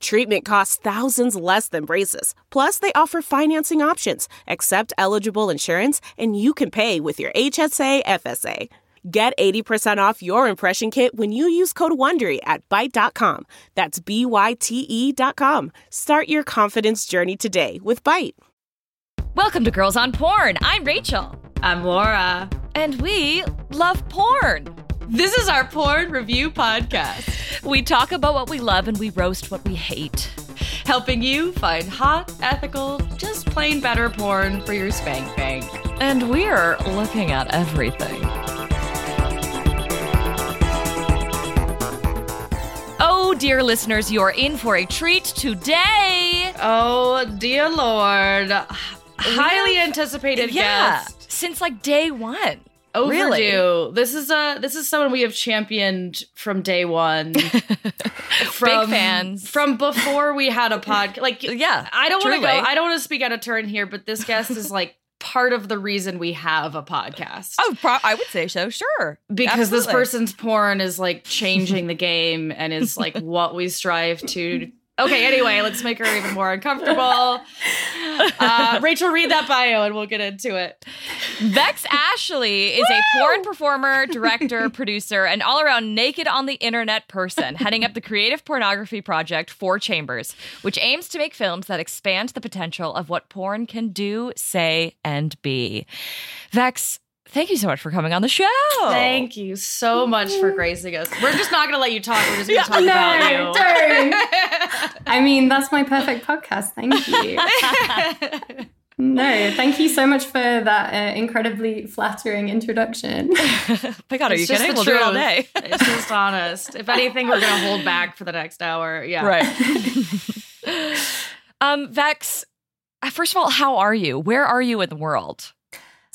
Treatment costs thousands less than braces. Plus, they offer financing options, accept eligible insurance, and you can pay with your HSA FSA. Get 80% off your impression kit when you use code WONDERY at Byte.com. That's B-Y-T-E dot com. Start your confidence journey today with Byte. Welcome to Girls on Porn. I'm Rachel. I'm Laura. And we love porn. This is our porn review podcast. We talk about what we love and we roast what we hate. Helping you find hot, ethical, just plain better porn for your spank bank. And we're looking at everything. Oh, dear listeners, you're in for a treat today. Oh, dear Lord. Highly anticipated Yeah, guest. since like day one. Overdue. Really? This is a this is someone we have championed from day one. from, fans. From before we had a podcast. Like Yeah, I don't want to go. I don't want to speak out of turn here, but this guest is like part of the reason we have a podcast. Oh, pro- I would say so, sure. because this person's porn is like changing the game and is like what we strive to okay anyway let's make her even more uncomfortable. Uh, rachel read that bio and we'll get into it. Vex Ashley is a porn performer, director, producer, and all around naked on the internet person, heading up the creative pornography project Four Chambers, which aims to make films that expand the potential of what porn can do, say, and be. Vex, thank you so much for coming on the show. thank you so much for gracing us we're just not gonna let you talk we're just gonna talk No, about you don't. I mean, that's my perfect podcast. Thank you. No, thank you so much for that uh, incredibly flattering introduction. My God, are It's you kidding? We'll do it all day. it's just honest if anything we're gonna hold back for the next hour yeah Right. um, Vex, uh, first of all, how are you? Where are you in the world?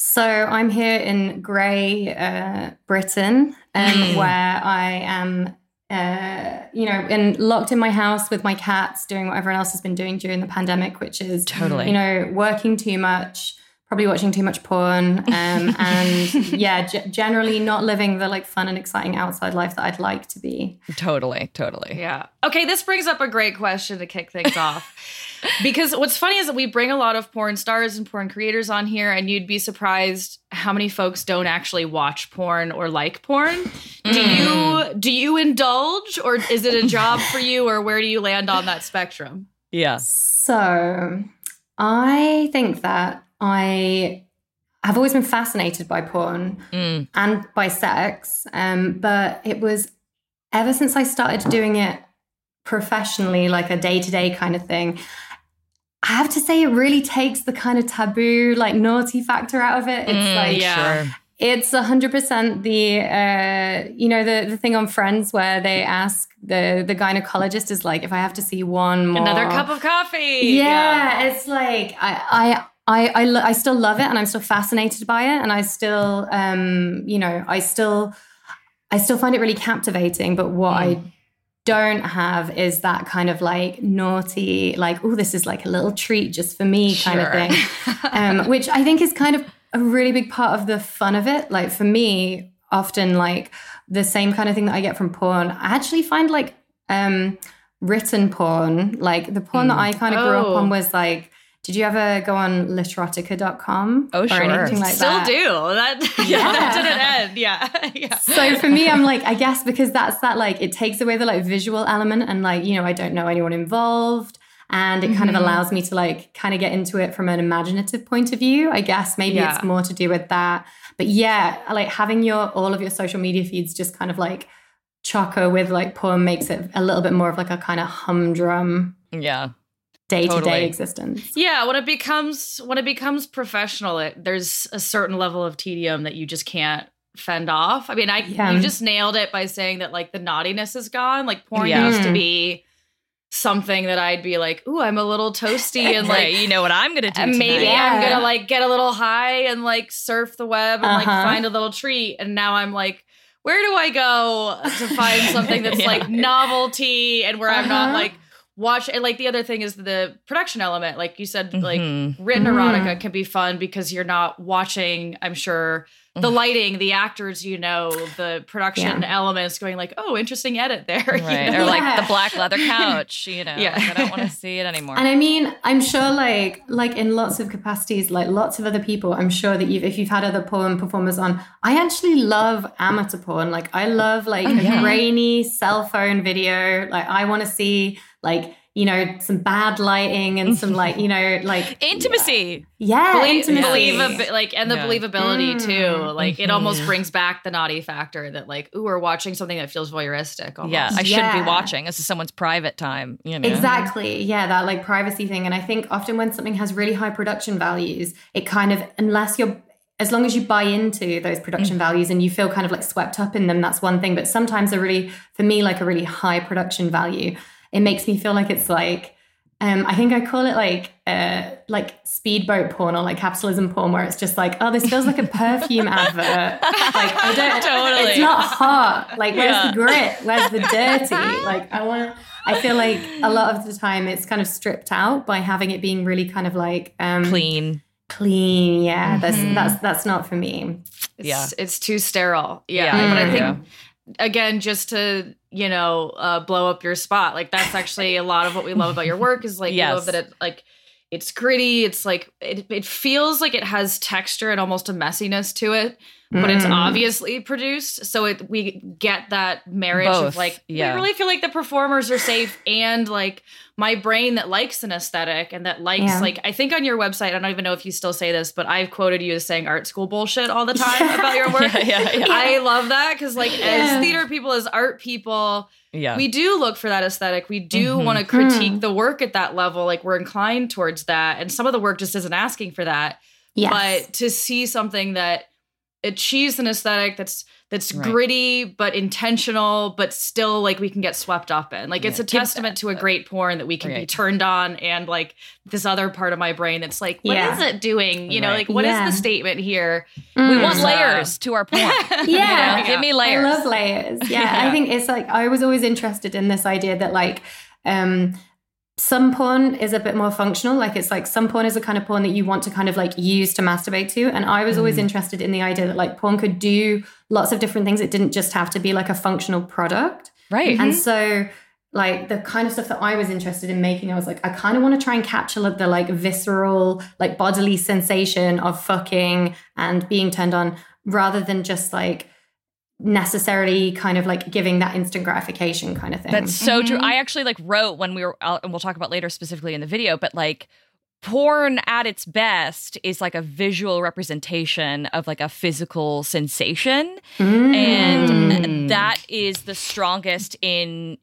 So I'm here in grey uh, Britain, um, Mm. where I am, uh, you know, in locked in my house with my cats, doing what everyone else has been doing during the pandemic, which is Totally. you know, working too much, probably watching too much porn, um, and yeah, g- generally not living the like fun and exciting outside life that I'd like to be. Totally, totally. Yeah. Okay, this brings up a great question to kick things off. Because what's funny is that we bring a lot of porn stars and porn creators on here, and you'd be surprised how many folks don't actually watch porn or like porn. Do you do you indulge, or is it a job for you, or where do you land on that spectrum? Yeah. So I think that I have always been fascinated by porn Mm. and by sex, um, but it was ever since I started doing it professionally, like a day to day kind of thing. I have to say, it really takes the kind of taboo, like naughty factor out of it. It's Mm, like, yeah. Sure. it's a hundred percent the uh, you know the the thing on Friends where they ask the the gynecologist is like if I have to see one more Another cup of coffee. yeah, it's like I I. I, I, lo- I still love it and I'm still fascinated by it and I still um you know I still I still find it really captivating but what I don't have is that kind of like naughty like oh this is like a little treat just for me kind of thing um, which I think is kind of a really big part of the fun of it. Like for me, often like the same kind of thing that I get from porn, I actually find like um, written porn, like the porn that I kind of grew Oh. up on was like, did you ever go on literotica.com? Oh, or sure. anything like Still that? do. That yeah. Yeah. that didn't end. Yeah. yeah. so for me i'm like i guess because that's that like it takes away the like visual element and like you know i don't know anyone involved and it kind of Mhm. allows me to like kind of get into it from an imaginative point of view i guess maybe Yeah. it's more to do with that but yeah like having your all of your social media feeds just kind of like choco with like porn makes it a little bit more of like a kind of humdrum Yeah. Day-to-day existence Yeah, when it becomes when it becomes professional, it, there's a certain level of tedium that you just can't fend off. I mean, I Yeah. you just nailed it by saying that like the naughtiness is gone. Like porn Yeah. used to Mm. be something that I'd be like, ooh, I'm a little toasty and Right, like you know what I'm gonna do. and maybe tonight. I'm gonna like get a little high and like surf the web and like Uh-huh. find a little treat. And now I'm like, where do I go to find something that's Yeah. like novelty and where I'm not Uh-huh. like watch and like the other thing is the production element. Like you said, like Mhm. written Mhm. erotica can be fun because you're not watching, I'm sure, the Mm-hmm. lighting, the actors you know, the production Yeah. elements going like, oh, interesting edit there. you know? or like Yeah. the black leather couch. You know, Yeah. I don't want to see it anymore. And I mean, I'm sure, like, like in lots of capacities, like lots of other people, I'm sure that you've, if you've had other porn performers on, I actually love amateur porn. Like, I love like Oh, yeah. a grainy cell phone video. Like, I want to see like you know some bad lighting and some like you know like Intimacy. yeah, Believe, intimacy. believab- like and the Yeah. believability Mm. too. Like it almost Mhm. brings back the naughty factor that like, ooh, we're watching something that feels voyeuristic. Almost. Yeah, I shouldn't be watching. This is someone's private time. You know, Exactly. Yeah, that like privacy thing. And I think often when something has really high production values, it kind of, unless you're, as long as you buy into those production values and you feel kind of like swept up in them, that's one thing. But sometimes a really, for me, like a really high production value, it makes me feel like it's like, um, I think I call it like uh, like speedboat porn or like capitalism porn, where it's just like, oh, this feels like a perfume advert. Like I don't, Totally. it's not hot. Like where's Yeah. the grit? Where's the dirty? Like I want. I feel like a lot of the time it's kind of stripped out by having it being really kind of like um, clean. Clean. Yeah, Mhm. that's that's that's not for me. It's, Yeah. it's too sterile. Yeah, Yeah. but I think Yeah. Again, just to you know uh, blow up your spot, like that's actually a lot of what we love about your work is like we Yes. love that it like it's gritty. It's like it, it feels like it has texture and almost a messiness to it. But it's Mm. obviously produced, so it we get that marriage Both, of like yeah. we really feel like the performers are safe, and like my brain that likes an aesthetic and that likes Yeah. like I think on your website I don't even know if you still say this, but I've quoted you as saying art school bullshit all the time about your work. Yeah, yeah, yeah. I love that because like Yeah. as theater people, as art people, Yeah. we do look for that aesthetic. We do Mhm. want to critique Mm. the work at that level. Like we're inclined towards that, and some of the work just isn't asking for that. Yes. But to see something that achieves an aesthetic that's that's Right. gritty but intentional, but still like we can get swept up in. Like it's a testament to a great porn that we can be turned on, and like this other part of my brain that's like, what is Yeah. it doing? You know, like what is Yeah. the statement here? we Mm. want Mm. layers to our porn. Yeah. You know, Give me layers. I love layers. Yeah, Yeah. I think it's like I was always interested in this idea that like um some porn is a bit more functional. Like it's like some porn is a kind of porn that you want to kind of like use to masturbate to. And I was always Mm. interested in the idea that like porn could do lots of different things. It didn't just have to be like a functional product. right. And so like the kind of stuff that I was interested in making, I was like, I kind of want to try and capture like, the like visceral, like bodily sensation of fucking and being turned on rather than just like necessarily kind of like giving that instant gratification kind of thing. That's so true. Mhm. I actually like wrote when we were, uh, and we'll talk about later specifically in the video, but like porn at its best is like a visual representation of like a physical sensation. Mm. And that is the strongest in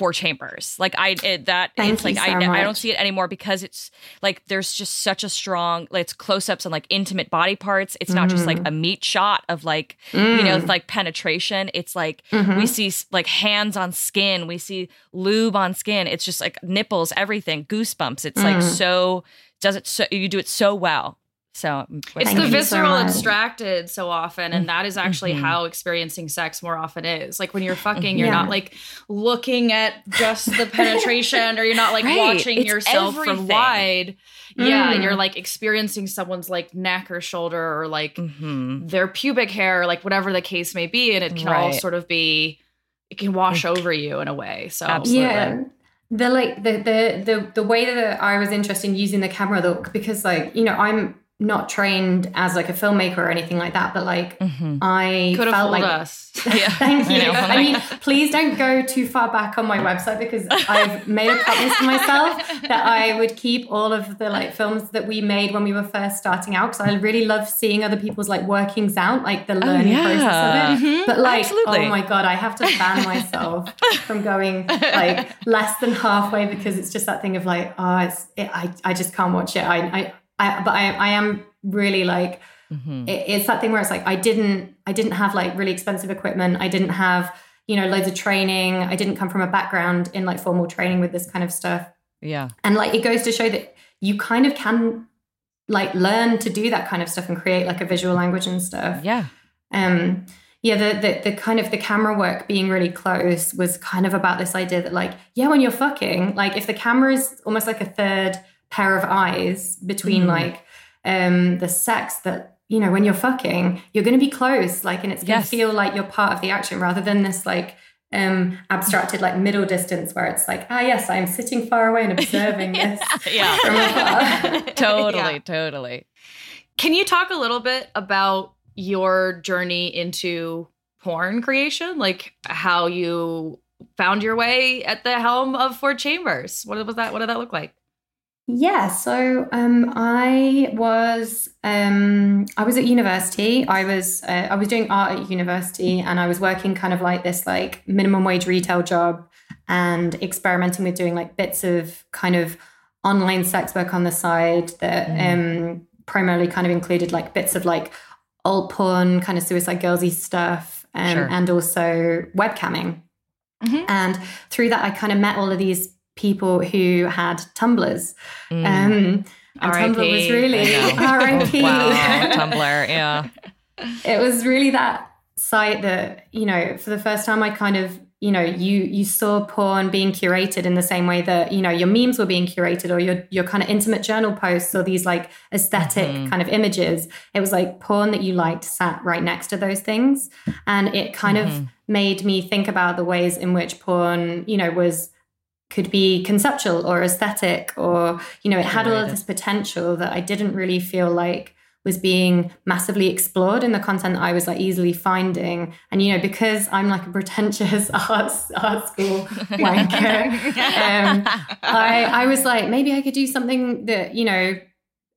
four chambers. Like I it, that Thank it's like you I so I don't see it anymore because it's like there's just such a strong like it's close-ups on like intimate body parts. It's not just like a meat shot of like you know Mm. like penetration. It's like Mhm. we see like hands on skin, we see lube on skin. It's just like nipples, everything, goosebumps. It's like Mm. so does it so you do it so well. So It's the you so visceral much. abstracted so often, and that is actually Mhm. how experiencing sex more often is. Like when you're fucking, you're Yeah. not like looking at just the penetration, or you're not like Right. watching It's yourself from everything. wide. Yeah, Mm. you're like experiencing someone's like neck or shoulder or like Mhm. their pubic hair, or, like whatever the case may be, and it can all sort of be, it can wash over you in a way. So Absolutely. Yeah. The like the, the the the way that I was interested in using the camera though, because like, you know, I'm not trained as like a filmmaker or anything like that, but like Mhm. I could have felt like us. Yeah. Thank you. know. I mean, please don't go too far back on my website because I've made a promise to myself that I would keep all of the like films that we made when we were first starting out because I really love seeing other people's like workings out, like the learning yeah. process of it. But like, Absolutely. oh my god, I have to ban myself from going like less than halfway because it's just that thing of like, oh, it's it, I I just can't watch it. I I, I but I I am really like Mhm. it, it's that thing where it's like I didn't I didn't have like really expensive equipment. I didn't have you know, loads of training. I didn't come from a background in like formal training with this kind of stuff. Yeah. And like it goes to show that you kind of can like learn to do that kind of stuff and create like a visual language and stuff. Yeah. Um yeah, the, the the kind of the camera work being really close was kind of about this idea that like, yeah, when you're fucking, like if the camera is almost like a third pair of eyes between Mm. like um the sex that you know when you're fucking you're going to be close like and it's going to Yes. feel like you're part of the action rather than this like um abstracted like middle distance where it's like ah yes i'm sitting far away and observing this Yeah. from afar totally, Yeah. totally. Can you talk a little bit about your journey into porn creation? Like how you found your way at the helm of Four Chambers? What was that? What did that look like? Yeah, so um, I was um, I was at university. I was uh, I was doing art at university, and I was working kind of like this like minimum wage retail job, and experimenting with doing like bits of kind of online sex work on the side that um, primarily kind of included like bits of like alt porn, kind of suicide girlsy stuff, um, Sure. and also webcamming. Mhm. And through that, I kind of met all of these people who had Tumblrs. Mm. Um, and R.I.P. Tumblr was really I know. R.I.P. wow. Tumblr. Yeah. it was really that site that you know, for the first time, I kind of you know you you saw porn being curated in the same way that you know your memes were being curated or your your kind of intimate journal posts or these like esthetic Mhm. kind of images. It was like porn that you liked sat right next to those things, and it kind of Mhm. made me think about the ways in which porn you know was could be conceptual or aesthetic or you know it had all of this potential that i didn't really feel like was being massively explored in the content that i was like easily finding. And you know because i'm like a pretentious arts art school wanker um, I, I was like maybe i could do something that you know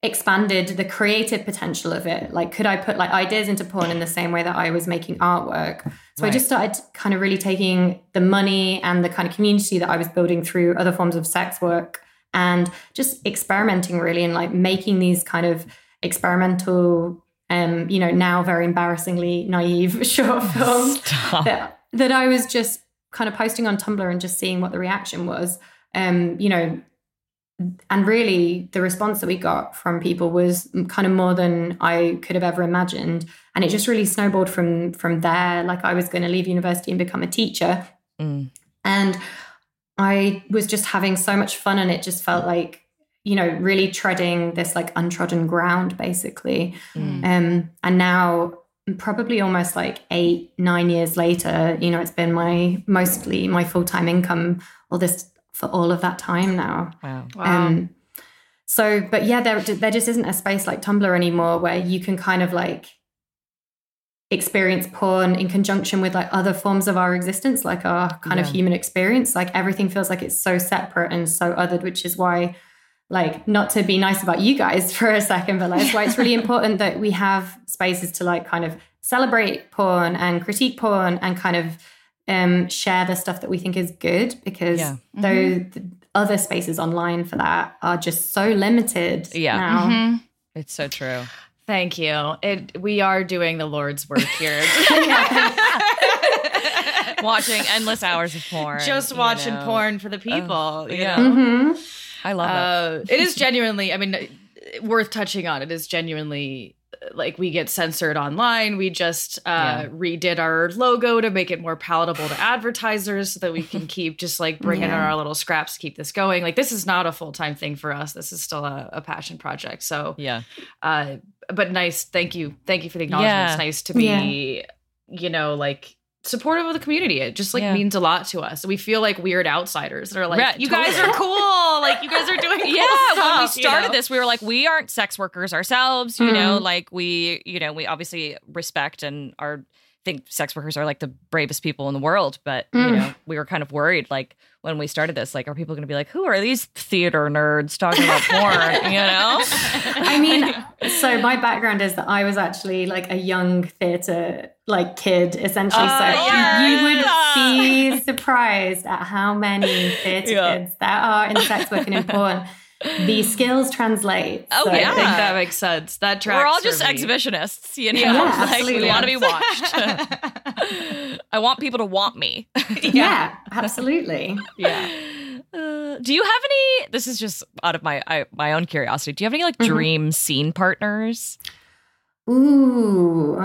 expanded the creative potential of it. Like could i put like ideas into porn in the same way that i was making artwork so I just started kind of really taking the money and the kind of community that I was building through other forms of sex work and just experimenting really and like making these kind of experimental, um, you know, now very embarrassingly naive short films that, that I was just kind of posting on Tumblr and just seeing what the reaction was. Um, you know, and really the response that we got from people was kind of more than I could have ever imagined. And it just really snowballed from from there. Like I was going to leave university and become a teacher. Mm. And I was just having so much fun and it just felt like, you know, really treading this like untrodden ground basically. Mm. Um, and now, probably almost like eight, nine years later, you know, it's been my mostly my full time income, all this for all of that time now. Wow. Wow. Um, so, but yeah, there there just isn't a space like Tumblr anymore where you can kind of like experience porn in conjunction with like other forms of our existence, like our kind of human experience. Like everything feels like it's so separate and so othered, which is why, like, not to be nice about you guys for a second, but like, that's why it's really important that we have spaces to like kind of celebrate porn and critique porn and kind of um, share the stuff that we think is good because Yeah. those the other spaces online for that are just so limited Yeah. now. Mhm. It's so true. Thank you. It we are doing the Lord's work here. Watching endless hours of porn. Just you watching know. porn for the people. you yeah. know? Mhm. I love Uh, it is genuinely, I mean, worth touching on. It is genuinely uh, like we get censored online. We just uh, Yeah. redid our logo to make it more palatable to advertisers so that we can keep just like bringing Yeah. in our little scraps to keep this going. Like, this is not a full time thing for us. This is still a, a passion project. So. Yeah. uh, but nice. Thank you. Thank you for the acknowledgement. Yeah. It's nice to be, you know, like supportive of the community. It just like Yeah. means a lot to us. We feel like weird outsiders that are like, Right, you guys are cool. Like you guys are doing cool yeah when we stuff, you started know? this we were like we aren't sex workers ourselves you know Mhm. like we you know we obviously respect and are think sex workers are like the bravest people in the world but you Mm. know we were kind of worried like when we started this like are people going to be like who are these theater nerds talking about porn you know I mean, so my background is that I was actually like a young theatre like kid, essentially. Oh, so yeah. you would be surprised at how many theatre Yeah. kids there are in sex work and in porn. The skills translate. Oh, So- yeah. I think that makes sense. That tracks. We're all just me. exhibitionists, you know. Yeah, like we want to be watched. I want people to want me. yeah, absolutely. Yeah. Uh, do you have any? This is just out of my I, my own curiosity. Do you have any like Mhm. dream scene partners? Ooh.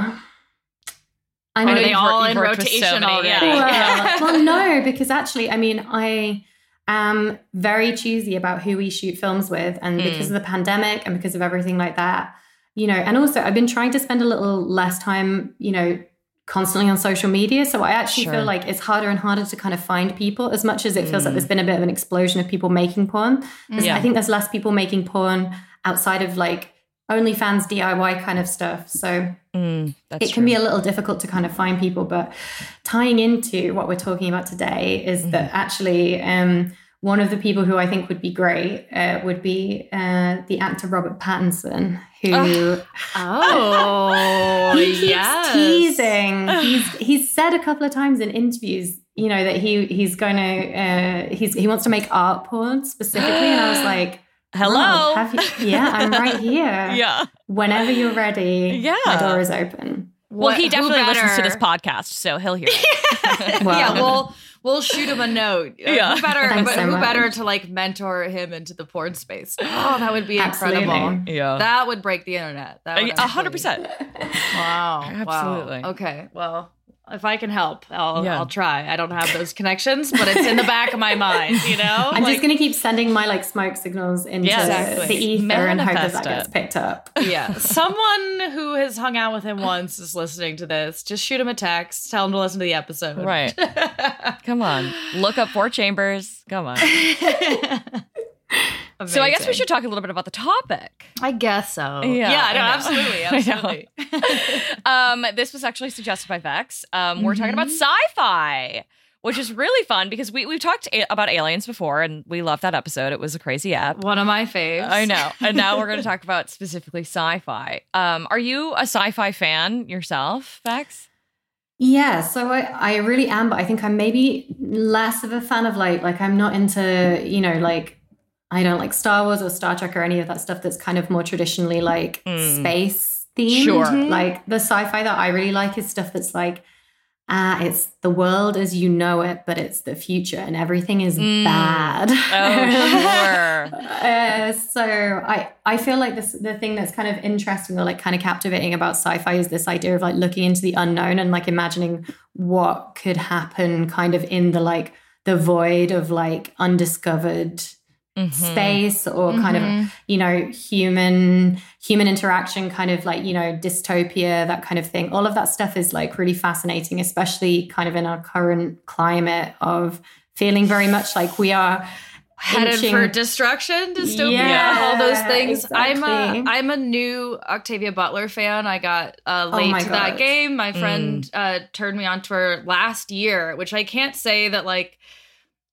I Are mean, they all in you've worked with so rotation many, already? yeah. well, well, no, because actually, I mean, I am very choosy about who we shoot films with, and Mm. because of the pandemic and because of everything like that, you know, and also I've been trying to spend a little less time, you know, constantly on social media. So I actually Sure. feel like it's harder and harder to kind of find people as much as it feels like Mm. there's been a bit of an explosion of people making porn. Yeah. I think there's less people making porn outside of like OnlyFans DIY kind of stuff. So Mm, that's it can be a little difficult to kind of find people but tying into what we're talking about today is Mm-hmm. that actually um, one of the people who i think would be great uh, would be uh, the actor robert pattinson who Oh, he keeps yes. teasing he's he's said a couple of times in interviews you know that he he's going to uh, he's he wants to make art porn specifically and i was like Hello. "Rob, have you- yeah i'm right here yeah. whenever you're ready Yeah. my door is open Well, he What- who definitely listens to this podcast, so he'll hear it. Wow. yeah, we'll we'll shoot him a note. Uh, Yeah. who better? Thanks but so who much. better to like mentor him into the porn space? Oh, that would be incredible. Yeah. That would break the internet. That would A hundred percent. actually- Wow. Absolutely. Wow. Okay. Well, if I can help, I'll Yeah. I'll try. I don't have those connections, but it's in the back of my mind. You know. I'm Like, just going to keep sending my like smoke signals into Yeah, exactly. the ether and hope that that gets picked up. yeah. Someone who has hung out with him once is listening to this. Just shoot him a text. Tell him to listen to the episode. Right. Come on. Look up Four Chambers. Come on. So I guess we should talk a little bit about the topic. I guess so. Yeah, Yeah. I no, know. absolutely. Absolutely. Um, this was actually suggested by Vex. Um, we're talking about sci-fi, which is really fun because we we've talked a- about aliens before, and we loved that episode. It was a crazy app. One of my faves. I know. And now we're going to talk about specifically sci-fi. Um, are you a sci-fi fan yourself, Vex? Yeah, so I, I really am, but I think I'm maybe less of a fan of like like I'm not into, you know, like I don't like Star Wars or Star Trek or any of that stuff that's kind of more traditionally like Mm. space themed. Sure. Mhm. Like the sci-fi that I really like is stuff that's like ah, it's the world as you know it, but it's the future and everything is Mm. bad. Oh, sure. Uh, so I I feel like this the thing that's kind of interesting or like kind of captivating about sci-fi is this idea of like looking into the unknown and like imagining what could happen kind of in the like the void of like undiscovered Mhm. space or kind Mhm. of you know human human interaction kind of like you know dystopia that kind of thing all of that stuff is like really fascinating especially kind of in our current climate of feeling very much like we are headed inching- for destruction, dystopia, Yeah, all those things. I'm a I'm a new Octavia Butler fan. I got uh, late Oh to that game. My friend uh, turned me on to her last year, which I can't say that like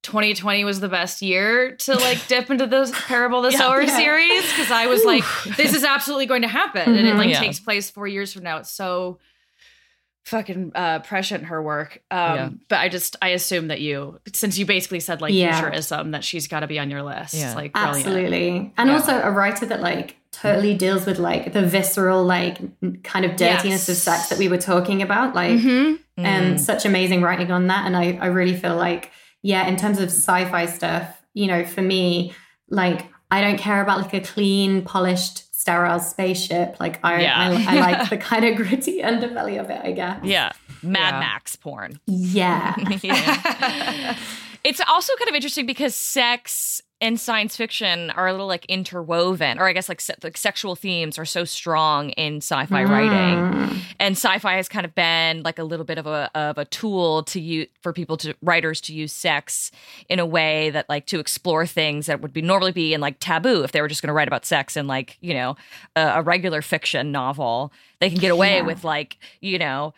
2020 was the best year to like dip into the Parable of the Yeah. Sower Yeah. series because I was like, this is absolutely going to happen, and it Mhm. like Yeah. takes place four years from now. It's so fucking uh prescient her work um Yeah. but i just i assume that you since you basically said like Yeah. futurism that she's got to be on your list Yeah. like brilliant. Absolutely. And Yeah. also a writer that like totally deals with like the visceral like kind of dirtiness of sex that we were talking about like Mhm. and such amazing writing on that and I I really feel like yeah in terms of sci-fi stuff you know for me like I don't care about like a clean polished sterile spaceship like I Yeah. I, I like the kind of gritty underbelly of it I guess Yeah. Mad Yeah. Max porn. yeah Yeah. it's also kind of interesting because sex and science fiction are a little like interwoven, or I guess like, se- like sexual themes are so strong in sci-fi writing, Mm. and sci-fi has kind of been like a little bit of a of a tool to use for people to writers to use sex in a way that like to explore things that would be normally be in like taboo if they were just going to write about sex in like you know a, a regular fiction novel. They can get away Yeah. with like you know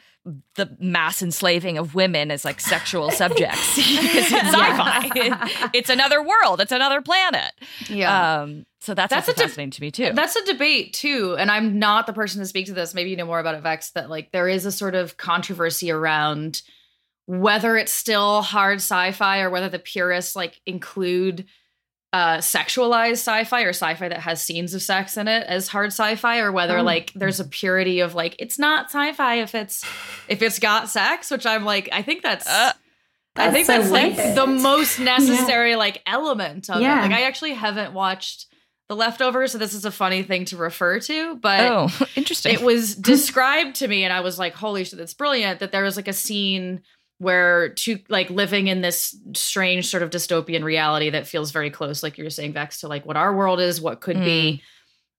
the mass enslaving of women as like sexual subjects because it's sci-fi. it's another world. It's another planet. yeah Um, so that's, That's a deb- fascinating to me too. That's a debate too, and I'm not the person to speak to this. Maybe you know more about it, Vex. That like there is a sort of controversy around whether it's still hard sci-fi or whether the purists like include uh sexualized sci-fi or sci-fi that has scenes of sex in it as hard sci-fi or whether Oh. like there's a purity of like it's not sci-fi if it's if it's got sex which i'm like i think that's Uh, i think so that's like the most necessary like element of Yeah. it like i actually haven't watched the leftovers so this is a funny thing to refer to but oh, interesting. it was described to me and i was like holy shit that's brilliant that there was like a scene where to like living in this strange sort of dystopian reality that feels very close like you were saying vex to like what our world is what could be. Mm.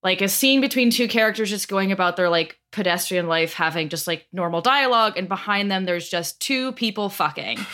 Like a scene between two characters just going about their like pedestrian life having just like normal dialogue and behind them there's just two people fucking.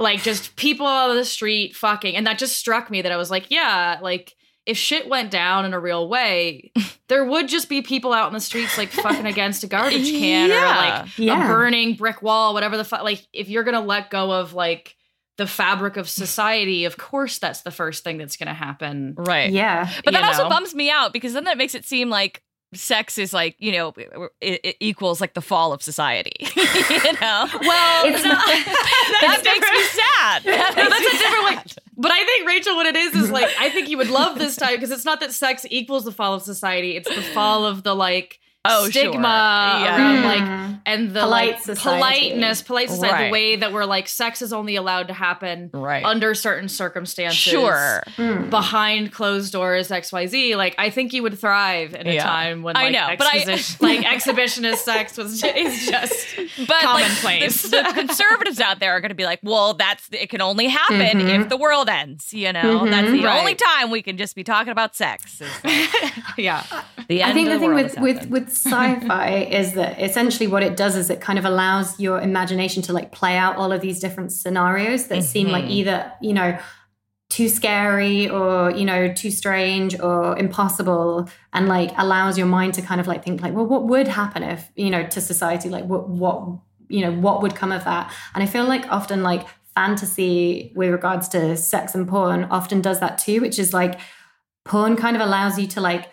Like just people on the street fucking. And that just struck me that i was like yeah like if shit went down in a real way there would just be people out in the streets like fucking against a garbage can or like Yeah. a burning brick wall whatever the fuck like if you're gonna let go of like the fabric of society of course that's the first thing that's gonna happen right. Yeah. But that you also bums me out because then that makes it seem like sex is like, you know, it, it equals like the fall of society. you know? well It's not- that makes me sad. That No, makes that's me a different way. But I think Rachel, what it is is like I think you would love this time because it's not that sex equals the fall of society; it's the fall of the like Oh, stigma sure. Yeah. around Mm. like and the Polite like society. politeness, polite society, Right. the way that we're like sex is only allowed to happen Right. under certain circumstances. Sure. Mm. Behind closed doors, X Y Z. Like I think you would thrive in a Yeah. time when I like, know, but I- like exhibitionist sex was is just But commonplace. Like, the, the conservatives out there are going to be like, well, that's it can only happen Mhm. if the world ends. You know, Mhm. that's the Right. only time we can just be talking about sex. is yeah. The I think the thing with with with sci-fi is that essentially what it does is it kind of allows your imagination to like play out all of these different scenarios that seem like Mhm. either you know too scary or you know too strange or impossible and like allows your mind to kind of like think like well what would happen if you know to society like what what you know what would come of that and i feel like often like fantasy with regards to sex and porn often does that too which is like porn kind of allows you to like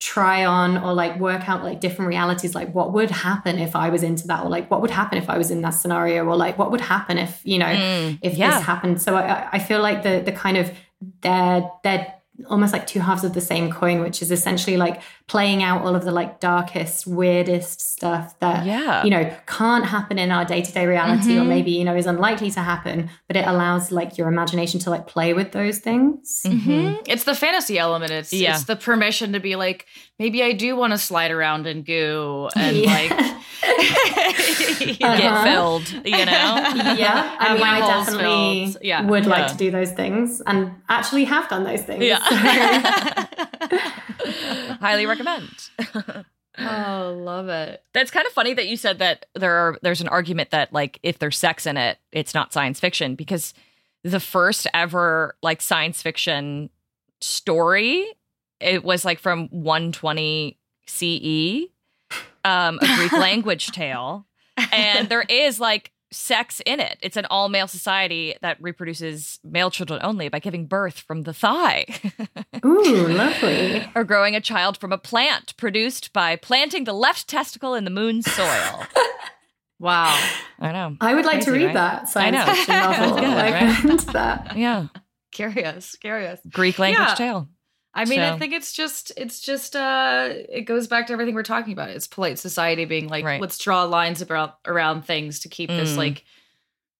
try on or like work out like different realities like what would happen if i was into that or like what would happen if i was in that scenario or like what would happen if you know Mm, if yeah. this happened so I, I feel like the the kind of they're they're almost like two halves of the same coin which is essentially like playing out all of the like darkest weirdest stuff that Yeah. you know can't happen in our day-to-day reality or Mhm. maybe you know is unlikely to happen but it allows like your imagination to like play with those things Mhm. It's the fantasy element. It's Yeah. it's the permission to be like, maybe I do want to slide around in goo and Yeah. like get Uh-huh. filled, you know? yeah i Have mean my i holes definitely filled. Yeah. would Yeah. like to do those things and actually have done those things Yeah. So- Highly recommend. Oh, love it. That's kind of funny that you said that there are there's an argument that like if there's sex in it, it's not science fiction because the first ever like science fiction story it was like from 120 CE um a Greek language tale and there is like sex in it. It's an all male society that reproduces male children only by giving birth from the thigh. ooh lovely or growing a child from a plant produced by planting the left testicle in the moon's soil. Wow. I know. i would like to read right? that science know. fiction novel Good, like right? that Yeah. Curious. Curious. Greek language Yeah. tale. I mean, I think it's just it's just uh it goes back to everything we're talking about. It's polite society being like, Right. let's draw lines about around things to keep this Mm. like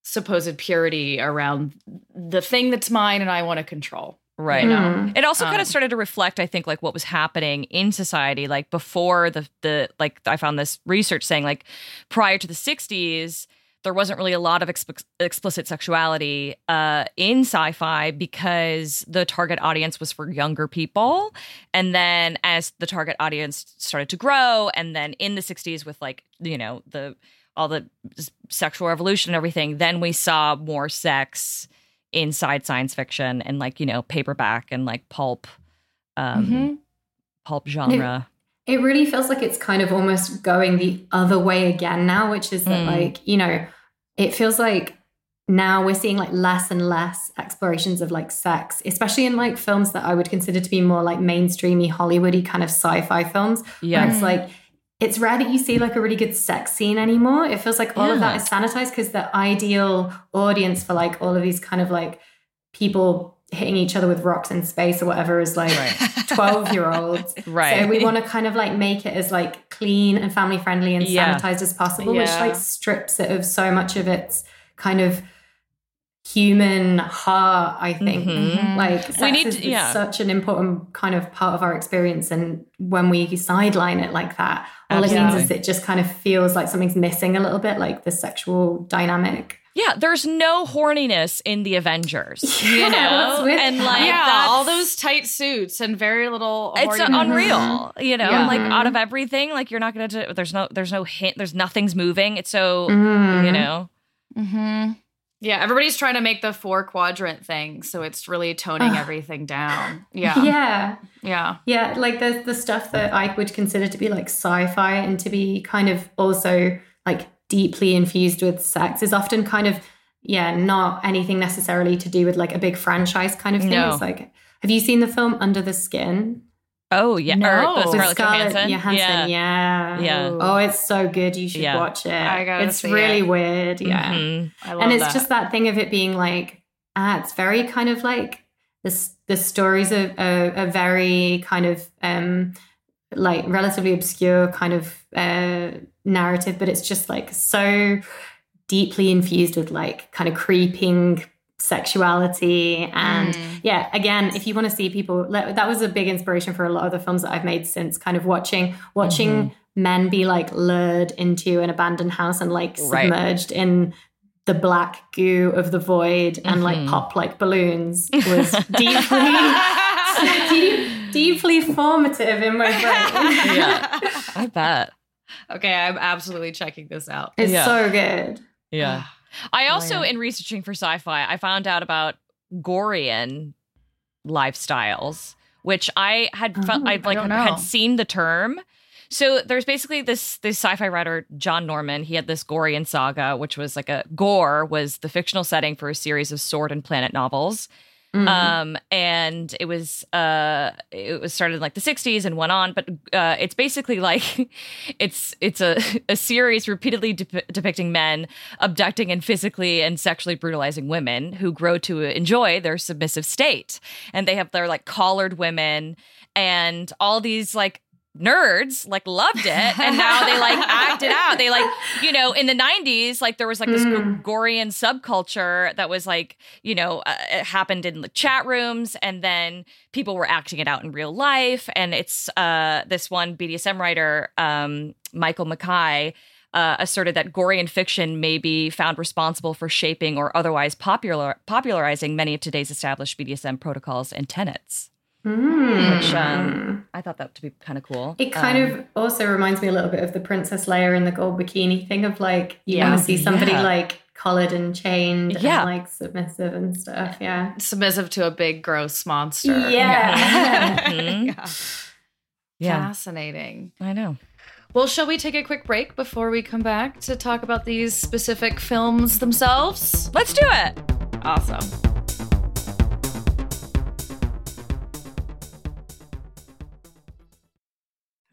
supposed purity around the thing that's mine and I want to control. Right. You know? Mm. It also kind Um, of started to reflect, I think, like what was happening in society, like before the the like I found this research saying like prior to the '60s, there wasn't really a lot of exp- explicit sexuality uh, in sci-fi because the target audience was for younger people, and then as the target audience started to grow, and then in the '60s with like you know the all the sexual revolution and everything, then we saw more sex inside science fiction and like you know paperback and like pulp um Mhm. pulp genre It really feels like it's kind of almost going the other way again now, which is that, Mm. like, you know, it feels like now we're seeing like less and less explorations of like sex, especially in like films that I would consider to be more like mainstreamy, Hollywoody kind of sci fi films. Yeah it's like, it's rare that you see like a really good sex scene anymore. It feels like all of that is sanitized because the ideal audience for like all of these kind of like people hitting each other with rocks in space or whatever is like 12 year olds. Right. So we want to kind of like make it as like clean and family friendly and Yeah. sanitized as possible, which like strips it of so much of its kind of human heart, I think. Mhm. Like sex We need to- is yeah. such an important kind of part of our experience. And when we sideline it like that, all it Absolutely. means is it just kind of feels like something's missing a little bit, like the sexual dynamic. Yeah, there's no horniness in the Avengers. You Yeah, know? with and like yeah, that's- all those tight suits and very little. it's horniness. unreal you know Yeah. like out of everything like you're not gonna do, there's no there's no hint there's nothing's moving it's so Mhm. you know Mm-hmm. Yeah, everybody's trying to make the four quadrant thing, so it's really toning Ugh. everything down. Yeah, Yeah. yeah. Yeah, like the the stuff that I would consider to be like sci-fi and to be kind of also like deeply infused with sex is often kind of yeah, not anything necessarily to do with like a big franchise kind of thing. No. It's like have you seen the film Under the Skin? oh yeah No. or the With Scarlett Scarlett Johansson Johansson, yeah. Yeah. Oh, it's so good. You should Yeah. watch it. I gotta it's see really it. weird. Yeah. Mhm. I love and it's that. just that thing of it being like ah, it's very kind of like this the stories are, are, are very kind of um like relatively obscure kind of uh narrative but it's just like so deeply infused with like kind of creeping sexuality and Mm. yeah again if you want to see people that was a big inspiration for a lot of the films that i've made since kind of watching watching men be like lured into an abandoned house and like Right. submerged in the black goo of the void and like Mhm. pop like balloons was deeply deep, deeply formative in my brain yeah i bet okay, I'm absolutely checking this out. it's Yeah. so good yeah ah, i also Brilliant. in researching for sci-fi i found out about gorean lifestyles which i had felt Oh, i I like don't had seen the term so there's basically this this sci-fi writer John Norman. He had this Gorean saga, which was like a Gor was the fictional setting for a series of sword and planet novels. Mm. Um, and it was uh, it was started in like the '60s and went on, but uh, it's basically like it's it's a a series repeatedly dep- depicting men abducting and physically and sexually brutalizing women who grow to enjoy their submissive state, and they have their like collared women and all these like nerds like loved it and now they like act it out they like you know in the 90s like there was like this Mm. gregorian subculture that was like you know uh, it happened in the chat rooms and then people were acting it out in real life and it's uh this one bdsm writer um michael makai uh, asserted that Gorean fiction may be found responsible for shaping or otherwise popular popularizing many of today's established BDSM protocols and tenets. Mm. Which um, I thought that to be kind of cool. It kind Um, of also reminds me a little bit of the Princess Leia in the gold bikini thing of like you Yeah. want to see somebody Yeah. like collared and chained Yeah. and like submissive and stuff. Yeah. Submissive to a big gross monster. Yeah. Mhm. yeah. yeah, Fascinating. I know. Well, shall we take a quick break before we come back to talk about these specific films themselves? Let's do it. Awesome.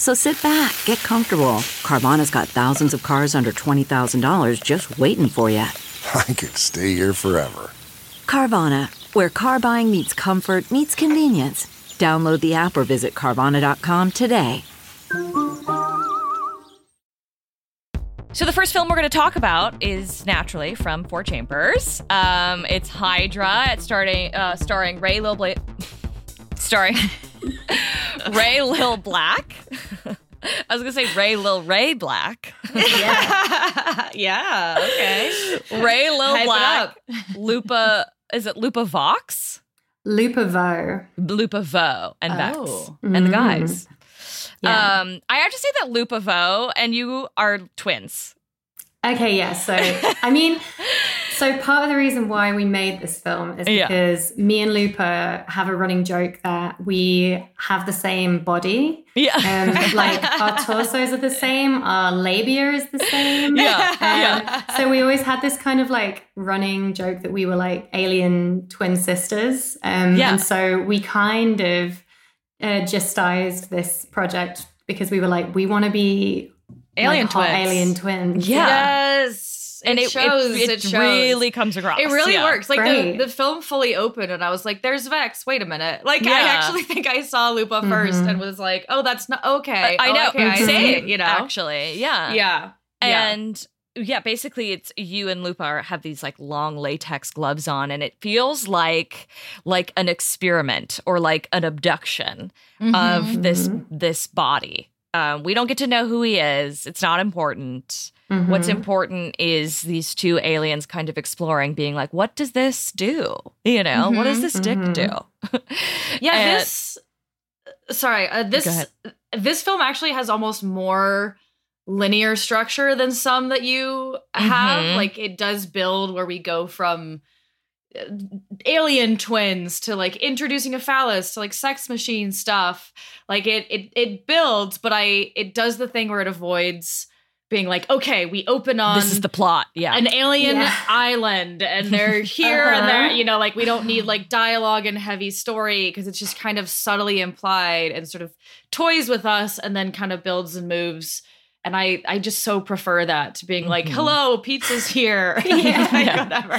So sit back, get comfortable. Carvana's got thousands of cars under $20,000 just waiting for you. I could stay here forever. Carvana, where car buying meets comfort, meets convenience. Download the app or visit Carvana.com today. So the first film we're going to talk about is naturally from Four Chambers. Um, it's Hydra. It's starting uh, starring Ray Lil Bla- starring Ray Lil Black. I was gonna say Ray Lil Ray Black. yeah. Yeah. Okay. Ray Lil Hype Black. Lupa is it Lupa Vox? Lupavo. Lupa Vo and Vex Oh. and the Mhm. guys. Yeah. Um, I have to say that Lupa Vo and you are twins. Okay, yeah. So, I mean, so part of the reason why we made this film is Yeah. because me and Lupa have a running joke that we have the same body. Yeah. Um, like our torsos are the same, our labia is the same. yeah. Um, so we always had this kind of like running joke that we were like alien twin sisters. Um, Yeah. And so we kind of uh, justized this project because we were like, we want to be Alien like, hot twins. alien twins. Yeah. Yes. And it, it, shows. it, It, it shows. really comes across. It really yeah. works. Like the, the film fully opened, and I was like, "There's Vex." Wait a minute. Like I actually think I saw Lupa 1st Mhm. and was like, "Oh, that's not okay." I Oh, know. Okay, I see. Same, You know. actually. Yeah. Yeah. Yeah. And yeah, basically it's you and Lupa have these like long latex gloves on and it feels like like an experiment or like an abduction Mm-hmm. of this Mhm. this body. Um, we don't get to know who he is. It's not important. Mhm. What's important is these two aliens kind of exploring, being like, what does this do? You know, what does this stick Mhm. do? Yeah, And- this. Sorry, uh, this this film actually has almost more linear structure than some that you have. Mhm. Like it does build where we go from uh, alien twins to like introducing a phallus to like sex machine stuff. Like it it it builds, but I it does the thing where it avoids being like, okay, we open on this is the plot. Yeah. an alien Yeah. island and they're here and Uh-huh. they're you know like we don't need like dialogue and heavy story because it's just kind of subtly implied and sort of toys with us and then kind of builds and moves and i i just so prefer that to being like Mhm. hello pizza's here Yeah. Yeah. whatever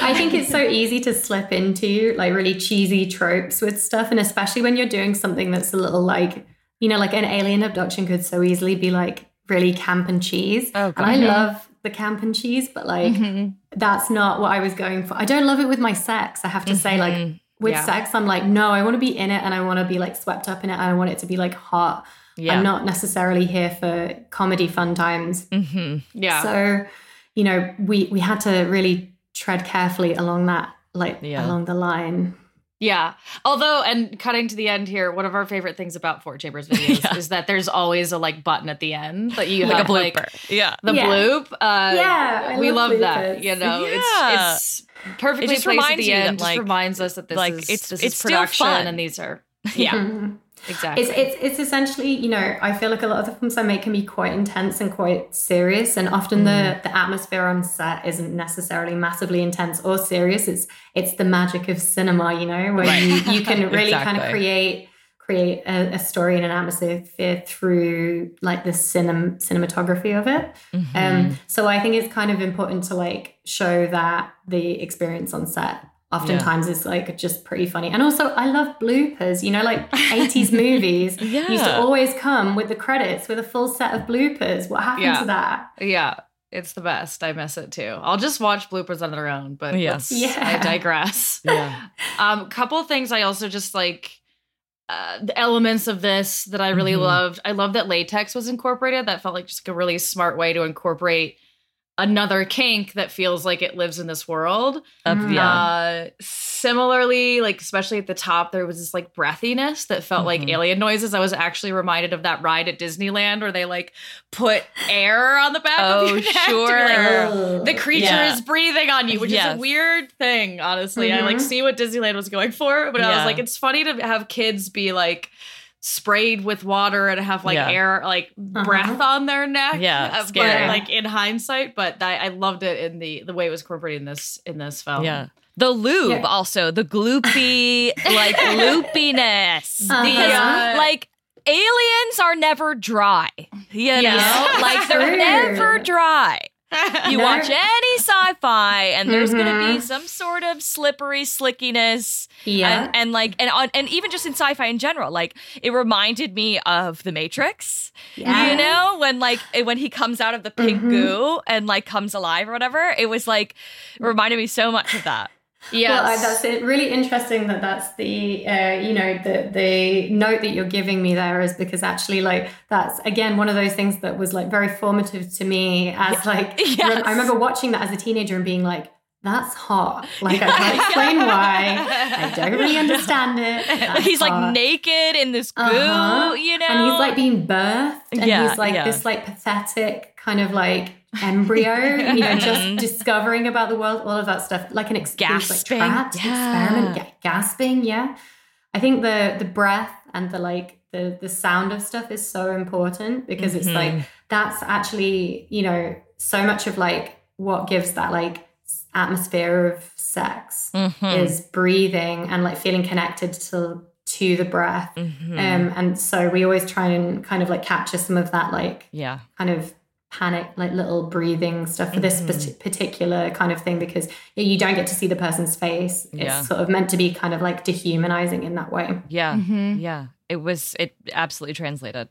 I think it's so easy to slip into like really cheesy tropes with stuff. And especially when you're doing something that's a little like, you know, like an alien abduction could so easily be like really camp and cheese. Oh, and I love the camp and cheese, but like Mhm. that's not what I was going for. I don't love it with my sex. I have to say, like Mhm. with Yeah. sex, I'm like, no, I want to be in it and I want to be like swept up in it and I want it to be like hot. Yeah. I'm not necessarily here for comedy fun times. hmm yeah So, you know, we we had to really tread carefully along that, like Yeah. along the line. Yeah. Although, and cutting to the end here, one of our favorite things about Four Chambers videos Yeah. is that there's always a like button at the end that you Like a have blooper. like yeah. the Yeah. bloop. Uh, Yeah, I we love love, that. You know, Yeah. it's it's perfectly It just placed at reminds the you that, end. like- just reminds us that this like, is it's- this it's is still production fun. and these are yeah exactly. It's, it's it's essentially, you know, I feel like a lot of the films I make can be quite intense and quite serious, and often Mm. the the atmosphere on set isn't necessarily massively intense or serious. It's it's the magic of cinema, you know, where Right. you, you can really kind of create create a, a story and an atmosphere through like the cinem- cinematography of it. Mm-hmm. Um, so I think it's kind of important to like show that the experience on set oftentimes is like just pretty funny. And also I love bloopers, you know, like 80s movies used to always come with the credits with a full set of bloopers. What happened Yeah. to that? yeah. It's the best. I miss it too. I'll just watch bloopers on their own, but yes, Yeah. I digress. yeah. Um, couple things I also just like uh, the elements of this that I really Mhm. loved. I love that latex was incorporated. That felt like just like a really smart way to incorporate another kink that feels like it lives in this world. Of, yeah. Uh, similarly, like especially at the top, there was this like breathiness that felt like Mhm. alien noises. I was actually reminded of that ride at Disneyland where they like put air on the back. Oh, of your neck to be sure. like, the creature Yeah. is breathing on you, which is a weird thing, honestly. I like Mhm. see what Disneyland was going for, but I was like, it's funny to have kids be like sprayed with water and have like Yeah. air, like Uh-huh. breath on their neck. Yeah, scary. But, like in hindsight, but I, I loved it in the the way it was incorporated in this in this film. Yeah. The lube Yeah. also, the gloopy, like loopiness. Uh-huh. Because Yeah. like aliens are never dry. You know? Yeah. Like they're never dry. You watch any sci-fi and there's gonna be Mhm. some sort of slippery slickiness. Yeah. And, and like and on and even just in sci-fi in general, like it reminded me of the Matrix. Yeah. You know, when like when he comes out of the pink Mhm. goo and like comes alive or whatever, it was like reminded me so much of that. Yes. Well, I, that's it. Really interesting that that's the uh, you know the the note that you're giving me there is because actually like that's again one of those things that was like very formative to me as like Yes. I remember watching that as a teenager and being like that's hot like I can't explain why I don't really understand it That's he's like naked in this goo, Uh-huh. you know. and he's like being birthed and Yeah, he's like yeah. this like pathetic kind of like embryo you know just Mhm. discovering about the world all of that stuff like an ex- Gasping, like, trapped yeah. experiment ga- gasping yeah i think the the breath and the like the the sound of stuff is so important because it's Mhm. like that's actually you know so much of like what gives that like atmosphere of sex Mhm. is breathing and like feeling connected to to the breath Mhm. um, and so we always try and kind of like capture some of that like yeah. kind of panic like little breathing stuff for this Mhm. particular kind of thing because you don't get to see the person's face it's Yeah. sort of meant to be kind of like dehumanizing in that way Yeah. Mhm. Yeah. It was it absolutely translated.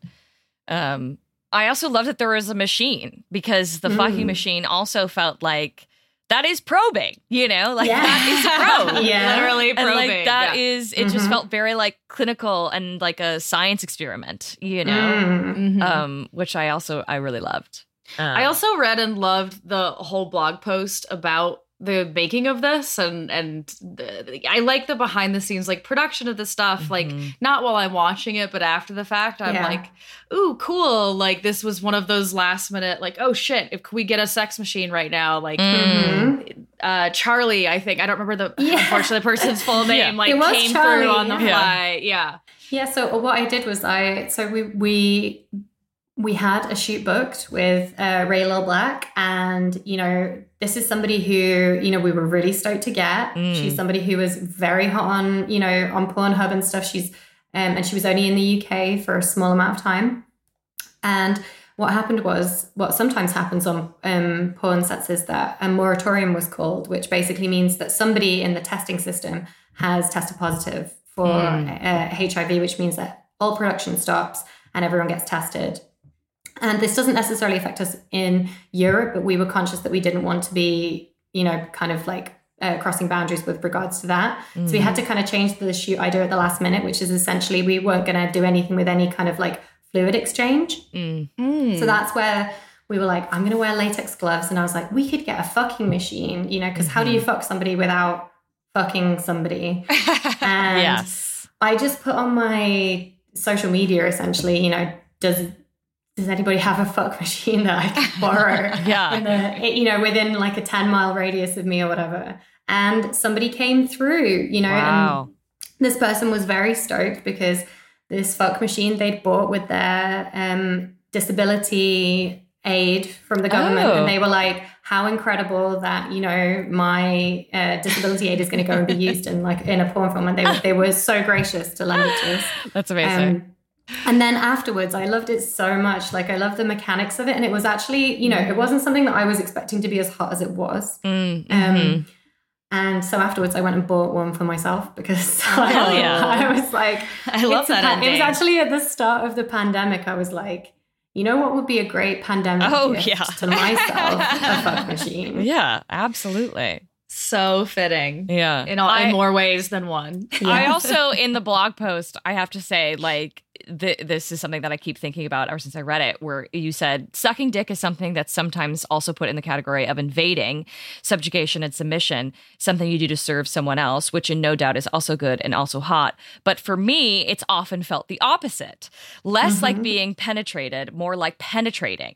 Um I also love that there was a machine because the fucking Mm. machine also felt like that is probing, you know? Like Yeah. that is a probe. Yeah. Literally And probing. like that yeah. is it just Mhm. felt very like clinical and like a science experiment, you know? Mm. Mhm. Um, which I also I really loved. I also read and loved the whole blog post about the making of this and and the, I like the behind the scenes like production of the stuff like Mhm. not while I'm watching it but after the fact I'm Yeah. like ooh cool like this was one of those last minute like oh shit if we get a sex machine right now like Mhm. uh Charlie I think I don't remember the Yeah. unfortunately person's full name Yeah. like It came Charlie, through on the yeah. fly yeah Yeah, so what I did was I so we we we had a shoot booked with uh, Ray Lil Black, and you know this is somebody who you know we were really stoked to get. Mm. She's somebody who was very hot on you know on Pornhub and stuff. She's um, and she was only in the UK for a small amount of time, and what happened was what sometimes happens on um, porn sets is that a moratorium was called, which basically means that somebody in the testing system has tested positive for uh, HIV, which means that all production stops and everyone gets tested. And this doesn't necessarily affect us in Europe, but we were conscious that we didn't want to be, you know, kind of like uh, crossing boundaries with regards to that. So we had to kind of change the shoot idea at the last minute, which is essentially we weren't going to do anything with any kind of like fluid exchange. Mm. So that's where we were like, I'm going to wear latex gloves. And I was like, we could get a fucking machine, you know, because how do you fuck somebody without fucking somebody? And yes. I just put on my social media essentially, you know, does does anybody have a fuck machine that I can borrow? Yeah. in the, you know, within like a 10 mile radius of me or whatever. And somebody came through, you know, Wow. and this person was very stoked because this fuck machine they'd bought with their um, disability aid from the government. Oh. And they were like, how incredible that, you know, my uh, disability aid is going to go and be used in like in a porn film. And they, were- they were so gracious to lend it to us. That's amazing. Um, and then afterwards, I loved it so much. Like I loved the mechanics of it, and it was actually, you know, it wasn't something that I was expecting to be as hot as it was. Mm, Um, mhm. And so afterwards, I went and bought one for myself because Oh, I, yeah. I was like, I love that pa- It was actually at the start of the pandemic. I was like, you know what would be a great pandemic Oh, gift yeah. to myself? a fuck machine. yeah, absolutely. so fitting Yeah. in all I- in more ways than one Yeah. I also in the blog post, I have to say, like th- this is something that I keep thinking about ever since I read it, where you said sucking dick is something that's sometimes also put in the category of invading, subjugation, and submission, something you do to serve someone else, which in no doubt is also good and also hot. But for me, it's often felt the opposite less like mm-hmm. being penetrated, more like penetrating.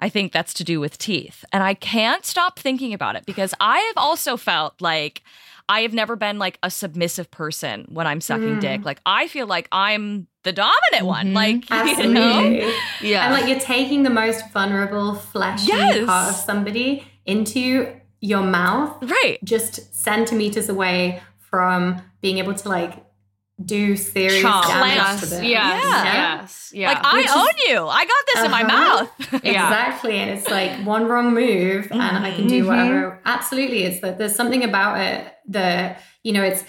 I think that's to do with teeth. And I can't stop thinking about it because I have also felt like I have never been like a submissive person when I'm sucking mm. dick. Like I feel like I'm the dominant one. Mm-hmm. Like, you know? Yeah. And like you're taking the most vulnerable, fleshy Yes. part of somebody into your mouth, Right. just centimeters away from being able to like do serious Chomp. damage to them. Yes. Yeah. Yes. Yeah. Like I Which is- own you. I got this in my Uh-huh. mouth. Exactly. And it's like one wrong move and I can do Mhm. whatever. Absolutely. It's that there's something about it that, you know, it's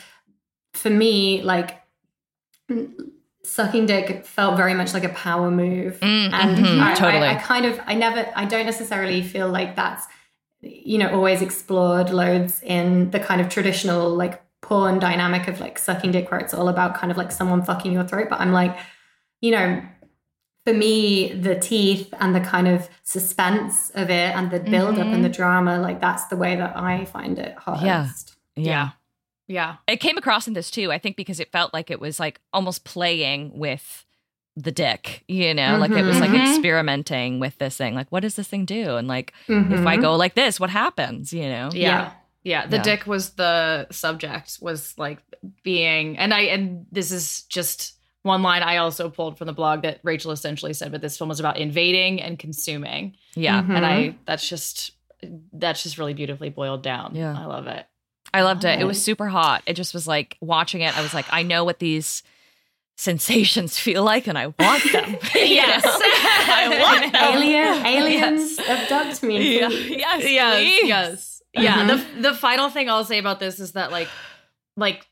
for me, like sucking dick felt very much like a power move. Mm, and mhm, I, totally. I, I kind of, I never, I don't necessarily feel like that's, you know, always explored loads in the kind of traditional like porn dynamic of like sucking dick where it's all about kind of like someone fucking your throat. But I'm like, you know, for me, the teeth and the kind of suspense of it and the build up and the drama, like that's the way that I find it hardest. Yeah. Yeah. Yeah. It came across in this too, I think, because it felt like it was like almost playing with the dick, you know, like it was like Mhm. experimenting with this thing. Like, what does this thing do? And like, if Mhm. I go like this, what happens, you know? Yeah. Yeah. Yeah, the Yeah. dick was the subject, was like being, and I, and this is just one line I also pulled from the blog that Rachel essentially said, but this film was about invading and consuming. Yeah. Mhm. And I, that's just, that's just really beautifully boiled down. Yeah. I love it. I loved it. It was super hot. It just was like watching it. I was like, I know what these sensations feel like, and I want them. Yes. know? I want them. Alien, aliens abduct me. Yeah. Yes. yes, please. yes, yeah. Mhm. The the final thing I'll say about this is that like like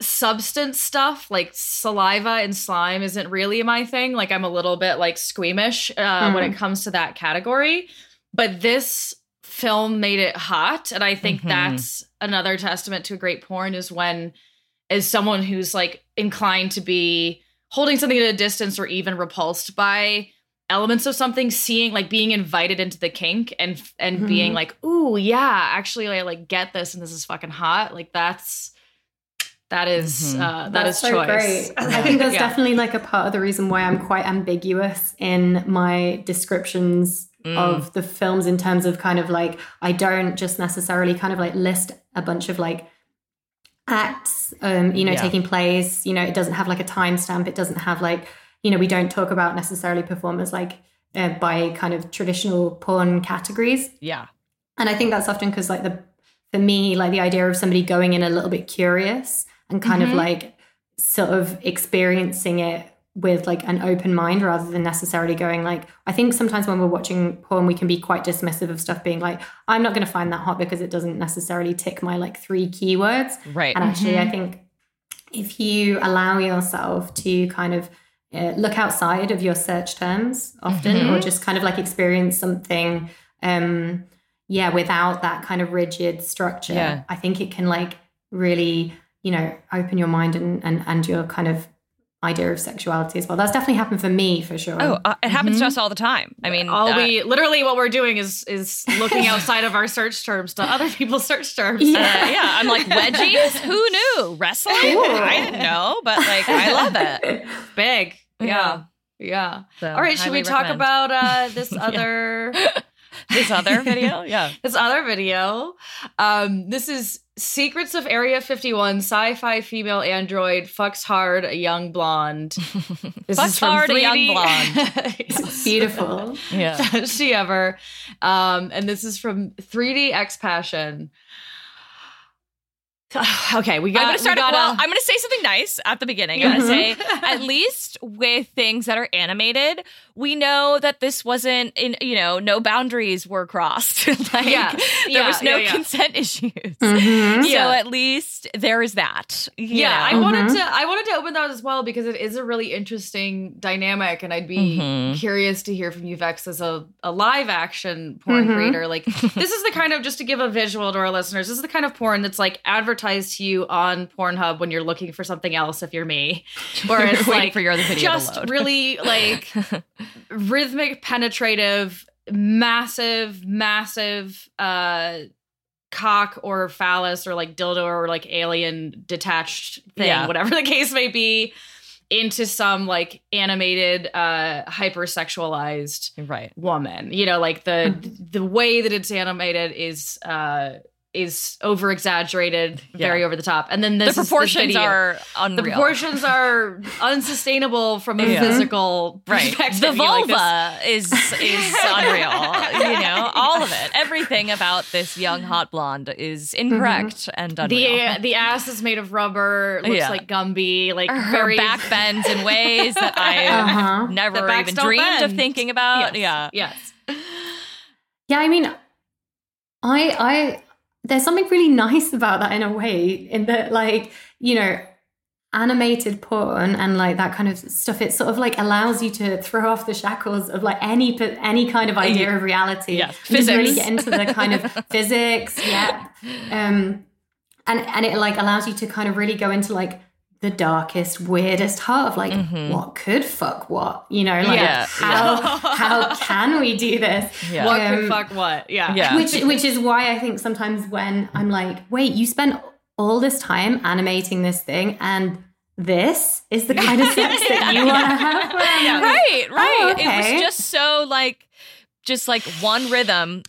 substance stuff like saliva and slime isn't really my thing. Like I'm a little bit like squeamish uh, when it comes to that category, but this film made it hot, and I think Mhm. that's another testament to a great porn is when as someone who's like inclined to be holding something at a distance or even repulsed by elements of something seeing like being invited into the kink and and Mhm. being like ooh yeah actually I like get this and this is fucking hot like that's that is, Mhm. uh that That's is so choice great. I think that's Yeah. definitely like a part of the reason why I'm quite ambiguous in my descriptions Mm. of the films in terms of kind of like I don't just necessarily kind of like list a bunch of like acts um you know Yeah. taking place you know it doesn't have like a timestamp it doesn't have like you know we don't talk about necessarily performers like uh, by kind of traditional porn categories Yeah. and I think that's often because, like, the for me, like the idea of somebody going in a little bit curious and kind of Mhm. like sort of experiencing it with like an open mind rather than necessarily going like I think sometimes when we're watching porn we can be quite dismissive of stuff being like I'm not going to find that hot because it doesn't necessarily tick my like three keywords Right. and actually, I think if you allow yourself to kind of uh, look outside of your search terms often, Mm-hmm. or just kind of like experience something, um, yeah, without that kind of rigid structure, Yeah. I think it can like really, you know, open your mind and and and your kind of idea of sexuality as well. That's definitely happened for me for sure. Oh, uh, it happens to us all the time. I mean, all uh, we literally what we're doing is is looking outside of our search terms to other people's search terms Uh, yeah, I'm like wedgies. Who knew wrestling? I didn't know, but like I love it. big yeah yeah So, all right should we highly talk about uh this other this other video? Yeah. this other video. Um, this is Secrets of Area 51, sci-fi female android, fucks hard, a young blonde. This Fucks hard, a young blonde. It's beautiful. Yeah. Does she ever? Um, and this is from 3D X Passion. Okay, we got. I'm gonna start. We gotta, well, I'm gonna say something nice at the beginning. I'm gonna say, at least with things that are animated, we know that this wasn't in you know no boundaries were crossed like Yeah. there Yeah, was no yeah, yeah. consent issues Mhm. so Yeah. at least there is that yeah, know? I wanted Mhm. to I wanted to open that as well because it is a really interesting dynamic, and I'd be Mhm. curious to hear from you, Vex, as a, a live action porn creator. Like this is the kind of just to give a visual to our listeners. This is the kind of porn that's like advertised to you on Pornhub when you're looking for something else. If you're me, or it's waiting like for your other video to just load. really like rhythmic, penetrative, massive, massive. uh cock or phallus or like dildo or like alien detached thing Yeah. whatever the case may be into some like animated uh hypersexualized right woman you know like the the way that it's animated is uh is over exaggerated very over the top and then this the is- this proportions video. are the unreal The proportions are unsustainable from a Yeah. Mm-hmm. physical Right. perspective. The You like vulva is is unreal. You know, all of it. Everything about this young hot blonde is mm-hmm. incorrect and unreal. the the ass is made of rubber, looks Yeah. like Gumby, like her very back bends in ways that I Uh-huh. Never even don't dreamed of thinking about. Yes. Yeah. Yes. Yeah, I mean, I I there's something really nice about that in a way, in that like you know, animated porn and like that kind of stuff. It sort of like allows you to throw off the shackles of like any any kind of idea of reality. And just really get into the kind of physics. Yeah, um, and and it like allows you to kind of really go into like the darkest, weirdest heart of like what could fuck what, you know, like Yeah, how how can we do this? Yeah. What Um, could fuck what? Yeah. Yeah. which which is why I think sometimes when I'm like, wait, you spent all this time animating this thing, and this is the kind of sex that you want to have. Where Right, right. Oh, It was just so like just like one rhythm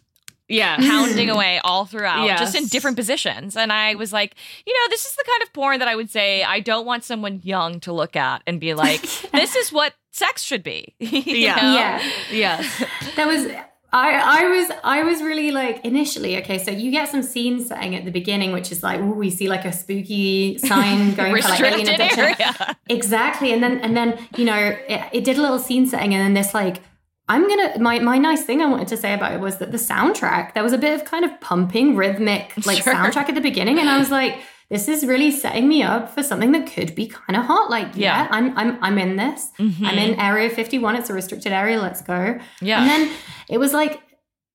Yeah. pounding away all throughout, just in different positions. And I was like, you know, this is the kind of porn that I would say I don't want someone young to look at and be like, this is what sex should be. You Yeah. know? yeah, Yes. that was. I, I was I was really like initially okay so you get some scene setting at the beginning which is like oh we see like a spooky sign going for like alien Restricted abduction area. Exactly. And then and then, you know, it, it did a little scene setting and then this like I'm gonna my my nice thing I wanted to say about it was that the soundtrack, there was a bit of kind of pumping rhythmic like Sure. soundtrack at the beginning. And I was like, this is really setting me up for something that could be kind of hot. Like, yeah, Yeah. I'm I'm I'm in this. I'm in area 51. It's a restricted area. Let's go. Yeah. And then it was like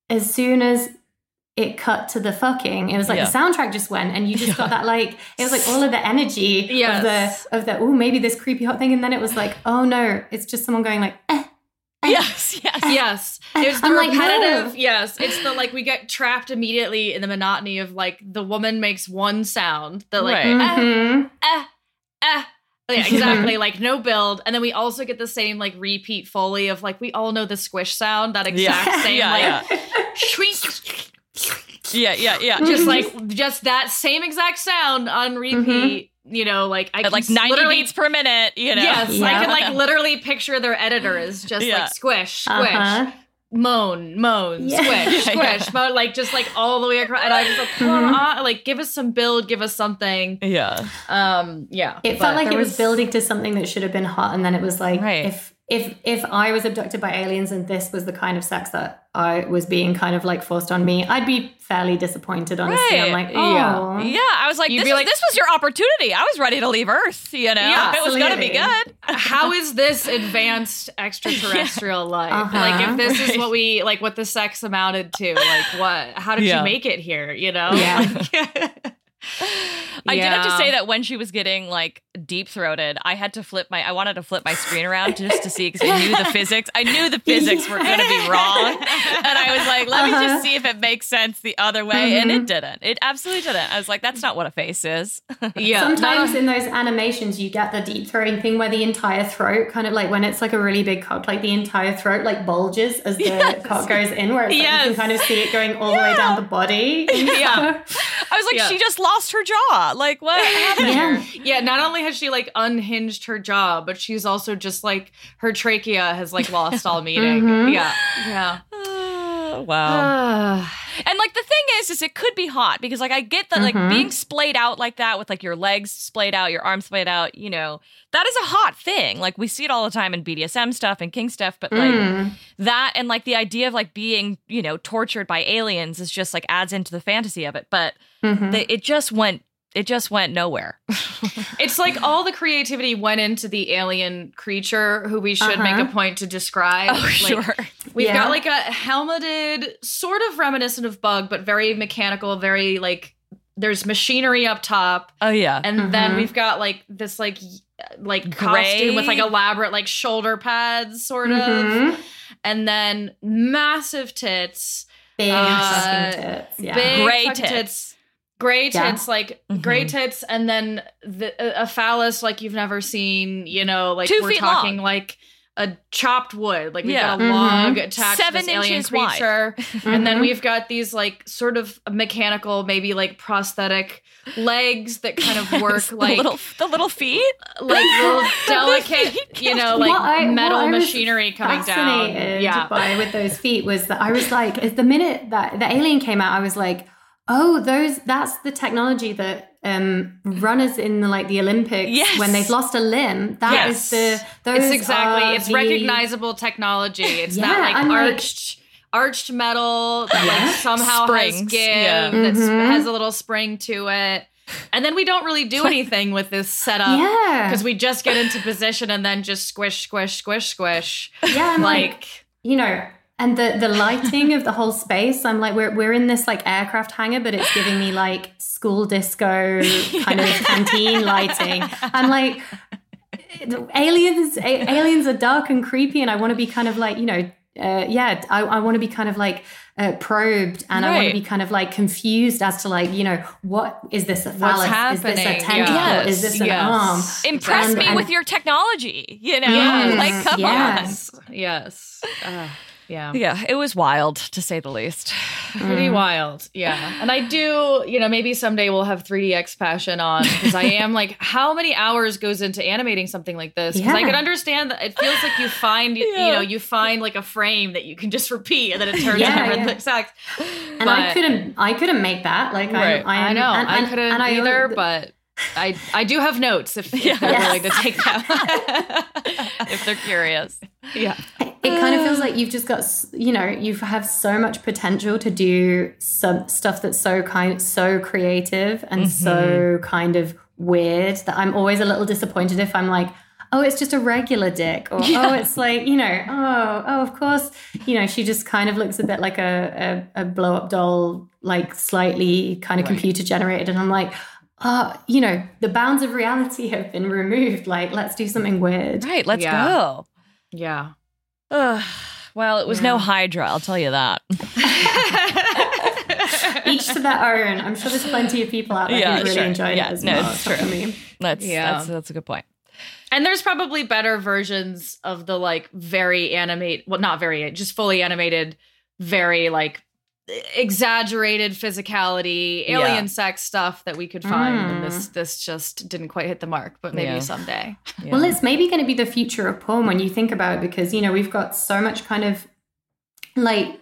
as soon as it cut to the fucking, it was like Yeah. the soundtrack just went and you just got that like it was like all of the energy Yes. of the of the oh maybe this creepy hot thing and then it was like oh no it's just someone going like eh. yes, yes. Yes. It's the I'm like, repetitive. no. Yes. It's the like we get trapped immediately in the monotony of like the woman makes one sound. The like Right. ah, Mhm. ah, ah. Yeah, exactly. like no build. And then we also get the same like repeat foley of like we all know the squish sound, that exact Yeah. same Yeah, like yeah. shriek. Yeah, yeah, yeah. Just like just that same exact sound on repeat. You know, like I at can like 90 literally beats per minute, you know? Yes, I Yeah. can like literally picture their editor is just Yeah. like squish, squish, Uh-huh. moan, moan, Yeah. squish, Yeah, squish, moan, like just like all the way across. And I was like, Mm-hmm. on, like give us some build, give us something. Yeah. Um, yeah, it but felt like there it was, building to something that should have been hot and then it was like Right. if if if I was abducted by aliens and this was the kind of sex that I was being kind of like forced on me I'd be fairly disappointed honestly I'm like oh Yeah. Yeah, I was like, You'd this, be was, like- this was your opportunity. I was ready to leave Earth, you know? Yeah, it was going to be good. How is this advanced extraterrestrial life? Uh-huh. Like if this is what we like, what the sex amounted to, like what? How did Yeah. you make it here? You know? Yeah. I did have to say that when she was getting like deep throated, I had to flip my. I wanted to flip my screen around just to see because I knew the physics. I knew the physics were going to be wrong, and I was like, let me Uh-huh. just see if it makes sense the other way, and it didn't. It absolutely didn't. I was like, that's not what a face is. yeah. Sometimes in those animations, you get the deep throating thing where the entire throat, kind of like when it's like a really big cock, like the entire throat like bulges as the Yes. cock goes in, where it's like you can kind of see it going all the way down the body. yeah. I was like, Yeah. she just lost her jaw. Like, what happened Yeah. Yeah, not only has she like unhinged her jaw, but she's also just like her trachea has like lost all meaning. Mhm. Yeah. Yeah. Oh, wow. And like the thing is, is it could be hot because like I get that like Mhm. being splayed out like that with like your legs splayed out, your arms splayed out, you know, that is a hot thing. Like we see it all the time in BDSM stuff and kink stuff, but like Mm. that and like the idea of like being, you know, tortured by aliens is just like adds into the fantasy of it. But Mhm. it just went it just went nowhere. It's like all the creativity went into the alien creature who we should make Uh-huh. a point to describe. Oh, Like, sure. We've Yeah. got like a helmeted, sort of reminiscent of bug, but very mechanical, very like there's machinery up top. Oh yeah. And then Mhm. we've got like this like like Gray. costume with like elaborate like shoulder pads sort of. Mhm. And then massive tits. Big Uh, fucking tits. Yeah. Big Gray fucking tits. Gray Yeah. tits, like Mhm. gray tits, and then the, a, a phallus like you've never seen. You know, like Two we're feet talking long. like a chopped wood. Like we've Yeah. got a Mhm. log attached Seven to this alien inches wide. creature, and then Mhm. we've got these like sort of mechanical, maybe like prosthetic legs that kind of work the like little the little feet. like little delicate, you know, like What I- metal I machinery coming down. Yeah. by with those feet was that I was like, the minute that the alien came out, I was like, oh, those that's the technology that um runners in the like the Olympics Yes. when they've lost a limb. That is Yes. the those It's exactly. are It's the- recognizable technology. It's not like I'm like- arched arched metal that Yeah. like somehow has Springs, give yeah. that Mhm. has a little spring to it. And then we don't really do anything with this setup Yeah. because we just get into position and then just squish, squish, squish, squish. Yeah, I'm like, Like you know, and the the lighting of the whole space. I'm like, we're we're in this like aircraft hangar, but it's giving me like school disco kind of canteen lighting. I'm like, aliens a- aliens are dark and creepy, and I want to be kind of like, you know. Uh, yeah, I, I want to be kind of like uh, probed, and I want to be kind of like confused as to like, you know, what is this a phallus? Is this a happening? tentacle? Yes, Is this an yes. arm? Impress And- me and- with your technology. You know, Yes, like come yes. yes. Uh, yeah. Yeah, it was wild to say the least. Pretty Mm. wild. Yeah. And I do, you know, maybe someday we'll have 3DX passion on because I am like, how many hours goes into animating something like this? Because I can understand that it feels like you find, you know, you find like a frame that you can just repeat and then it turns Yeah, different yeah. exact. And I couldn't, I couldn't make that. Like, Right. I, I, I know. and- I couldn't and I- either, but I I do have notes if, if they're Yes. willing to take that. if they're curious. yeah. It kind of feels like you've just got you know you have so much potential to do some stuff that's so kind so creative and so kind of weird that i'm always a little disappointed if i'm like oh it's just a regular dick or oh it's like you know oh oh of course you know she just kind of looks a bit like a a, a blow up doll like slightly kind of computer generated and i'm like uh, you know, the bounds of reality have been removed. Like, let's do something weird. Right, let's Yeah. go. Yeah. Ugh. well, it was no Hydra, I'll tell you that. Each to their own. I'm sure there's plenty of people out there Yeah, who really sure. enjoyed Yeah, it as no, well. it's true. for me. That's Yeah. that's that's a good point. And there's probably better versions of the like very animate, well, not very, just fully animated, very like exaggerated physicality, alien Yeah. sex stuff that we could find. And Mm. this this just didn't quite hit the mark, but maybe Yeah. someday. Well, it's maybe going to be the future of porn when you think about it, because you know we've got so much kind of like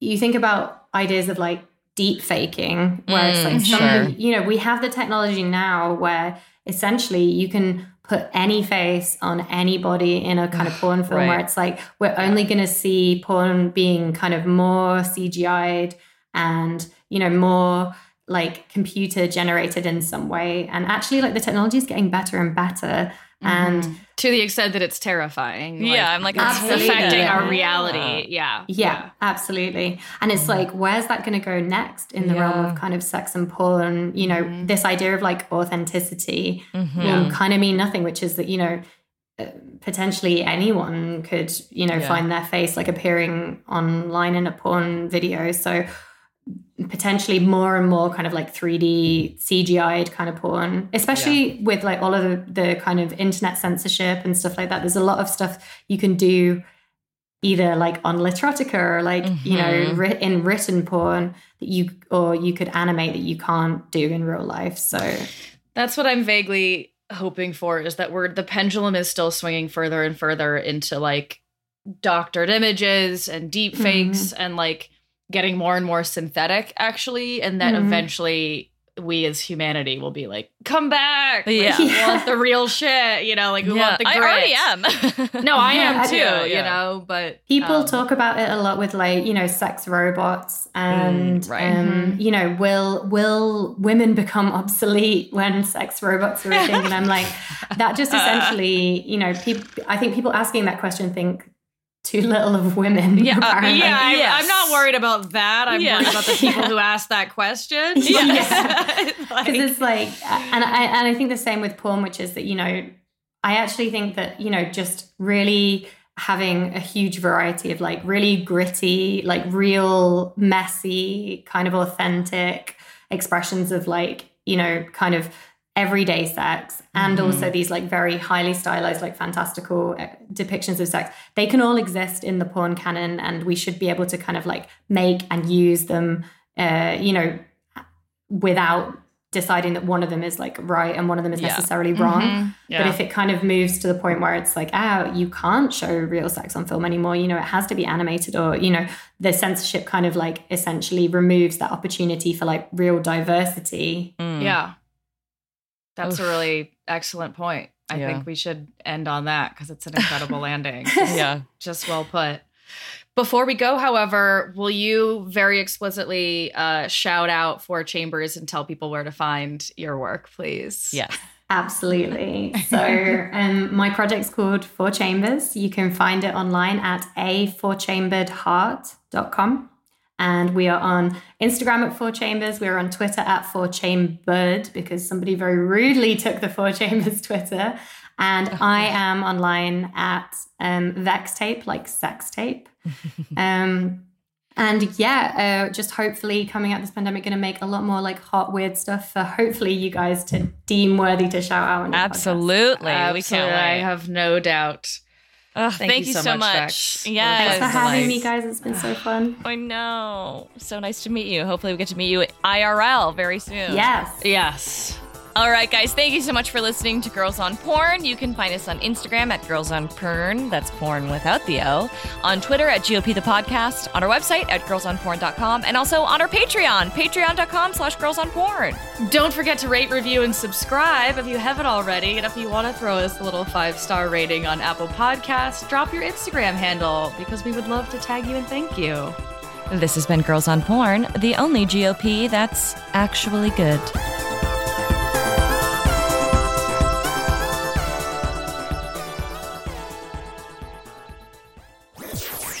you think about ideas of like deep faking, where it's like Mm, somebody, sure. you know, we have the technology now where essentially you can put any face on anybody in a kind of porn film where it's like we're only going to see porn being kind of more CGI'd and you know more like computer generated in some way. And actually like the technology is getting better and better and mm-hmm. To the extent that it's terrifying. Yeah, I'm like, it's affecting our reality. Yeah. Yeah, absolutely. And it's mm-hmm. like, where's that going to go next in the realm of kind of sex and porn? You know, mm-hmm. this idea of like authenticity will kind of mean nothing, which is that, you know, uh, potentially anyone could, you know, Yeah. find their face like appearing online in a porn video. So potentially more and more kind of like 3D CGI'd kind of porn, especially with like all of the, the kind of internet censorship and stuff like that. There's a lot of stuff you can do either like on Literotica or like, you know, Mhm. writ- in written porn that you, or you could animate that you can't do in real life. So That's what I'm vaguely hoping for is that we're the pendulum is still swinging further and further into like doctored images and deep fakes and like getting more and more synthetic, actually, and that Mhm. eventually we as humanity will be like, come back. Like, Yeah. we want the real shit, you know, like we Yeah, want the I already am. No, I am Yeah, too, yeah, you know, but People um, talk about it a lot with like you know sex robots and Mm, right. um, you know will will women become obsolete when sex robots are a thing? And I'm like that just essentially you know people. I think people asking that question think too little of women. Yeah, uh. Yeah, I, Yes. I'm not worried about that. I'm Yeah. worried about the people who asked that question. Yeah. Like- because it's like and I and I think the same with porn, which is that you know I actually think that you know just really having a huge variety of like really gritty, like real messy, kind of authentic expressions of like you know kind of everyday sex and also these like very highly stylized like fantastical uh, depictions of sex they can all exist in the porn canon and we should be able to kind of like make and use them uh you know without deciding that one of them is like right and one of them is Yeah. necessarily wrong. Yeah. But if it kind of moves to the point where it's like, ah, you can't show real sex on film anymore, you know, it has to be animated or, you know, the censorship kind of like essentially removes that opportunity for like real diversity. Mm. Yeah. That's a really excellent point. I Yeah. think we should end on that because it's an incredible landing. Yeah. Just well put. Before we go, however, will you very explicitly uh, shout out Four Chambers and tell people where to find your work, please? Yes. Absolutely. So, um, my project's called Four Chambers. You can find it online at a4chamberedheart.com. And we are on Instagram at Four Chambers. We're on Twitter at Four Chambered because somebody very rudely took the Four Chambers Twitter. And I am online at um, Vex Tape, like sex tape. um, and yeah, uh, just hopefully coming out this pandemic, going to make a lot more like hot, weird stuff for hopefully you guys to deem worthy to shout out. On. Absolutely. We Absolutely. can't I have no doubt. Ugh, Thank thank, you you so so much, much. Vex. Yes. Thanks for having nice. me, guys. It's been so fun. I know. So nice to meet you. Hopefully, we get to meet you IRL very soon. Yes. Yes. All right, guys. Thank you so much for listening to Girls on Porn. You can find us on Instagram at Girls on Porn. That's porn without the O. On Twitter at GOP the Podcast. On our website at girlsonporn.com. And also on our Patreon, patreon.com slash girls on porn. Don't forget to rate, review, and subscribe if you haven't already. And if you want to throw us a little five star rating on Apple Podcasts, drop your Instagram handle because we would love to tag you and thank you. This has been Girls on Porn, the only GOP that's actually good.